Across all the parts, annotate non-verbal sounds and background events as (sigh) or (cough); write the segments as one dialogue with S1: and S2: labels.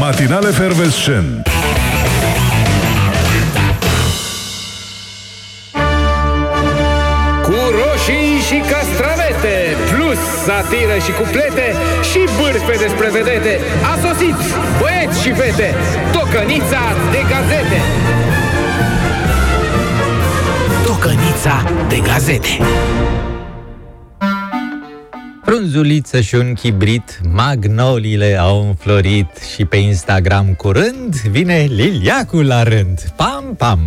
S1: Matinale Fervescent
S2: Cu roșii și castravete, plus satiră și cuplete și bârfe despre vedete. A sosit, băieți și fete, tocănița de gazete.
S3: Tocănița de gazete.
S4: Frunzuliță și un chibrit, magnoliile au înflorit și pe Instagram curând vine Liliacul la rând. Pam, pam!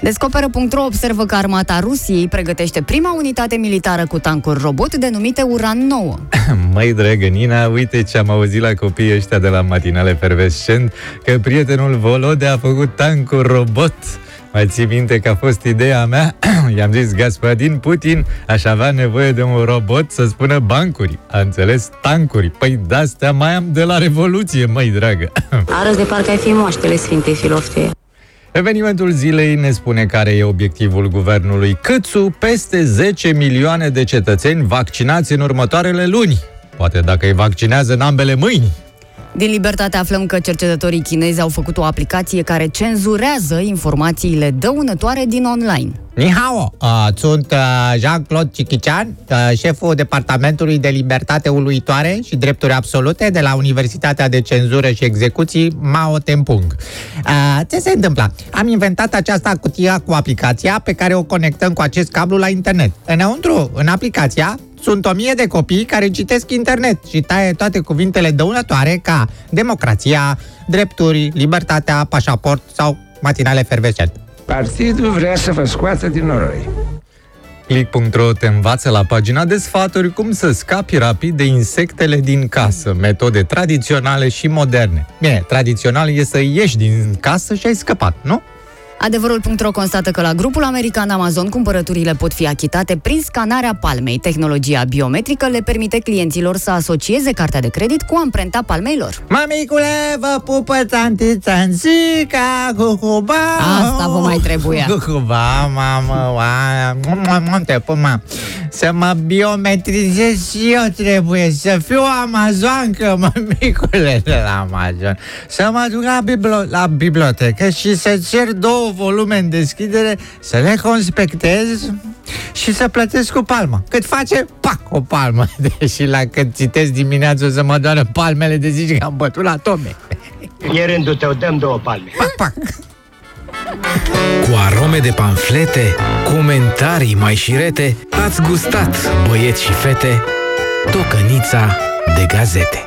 S5: Descoperă.ro observă că armata Rusiei pregătește prima unitate militară cu tancuri robot denumite Uran 9. (clears throat)
S4: Măi, dragă Nina, uite ce am auzit la copiii ăștia de la matinale fervescent, că prietenul Volode a făcut tancul robot. Mai ții minte că a fost ideea mea? (clears throat) I-am zis, Gaspadin Putin aș avea nevoie de un robot să spună bancuri. A înțeles? Tancuri. Păi de-astea mai am de la Revoluție, măi, dragă. (laughs)
S6: Arăți de parcă ai fi moaștele Sfintei Filoftie.
S4: Evenimentul zilei ne spune care e obiectivul guvernului Câțu, peste 10 milioane de cetățeni vaccinați în următoarele luni. Poate dacă îi vaccinează în ambele mâini.
S5: Din Libertate aflăm că cercetătorii chinezi au făcut o aplicație care cenzurează informațiile dăunătoare din online.
S7: Ni hao, uh, sunt uh, Jean-Claude Chichichan, uh, șeful Departamentului de Libertate Uluitoare și Drepturi Absolute de la Universitatea de Cenzură și Execuții Mao Tempung. Uh, ce se întâmplă? Am inventat această cutie cu aplicația pe care o conectăm cu acest cablu la internet. Înăuntru, în aplicația, sunt o mie de copii care citesc internet și taie toate cuvintele dăunătoare ca democrația, drepturi, libertatea, pașaport sau matinale fervescent.
S8: Partidul vrea să vă scoată din noroi.
S4: Click.ro te învață la pagina de sfaturi cum să scapi rapid de insectele din casă, metode tradiționale și moderne. Bine, tradițional e să ieși din casă și ai scăpat, nu?
S5: Adevărul.ro constată că la grupul american Amazon cumpărăturile pot fi achitate prin scanarea palmei. Tehnologia biometrică le permite clienților să asocieze cartea de credit cu amprenta palmei lor.
S7: Mamicule, vă pupă țantița în zica, cucuba.
S5: Asta vă mai trebuia.
S7: Cucuba, mamă, oa, te puma. Să mă biometrizez și eu trebuie să fiu amazoncă, (laughs) mămicule, de la Amazon. Să mă duc la, biblo- la bibliotecă și să cer două volume în deschidere, să le conspectez și să plătesc cu palma. Cât face, pac, o palmă. (laughs) Deși la cât citesc dimineața o să mă doară palmele de zici că am bătut la tome. (laughs)
S8: E rândul tău, dăm două palme.
S7: Pac, pac.
S3: Cu arome de panflete, comentarii mai șirete, ați gustat, băieți și fete, tocănița de gazete.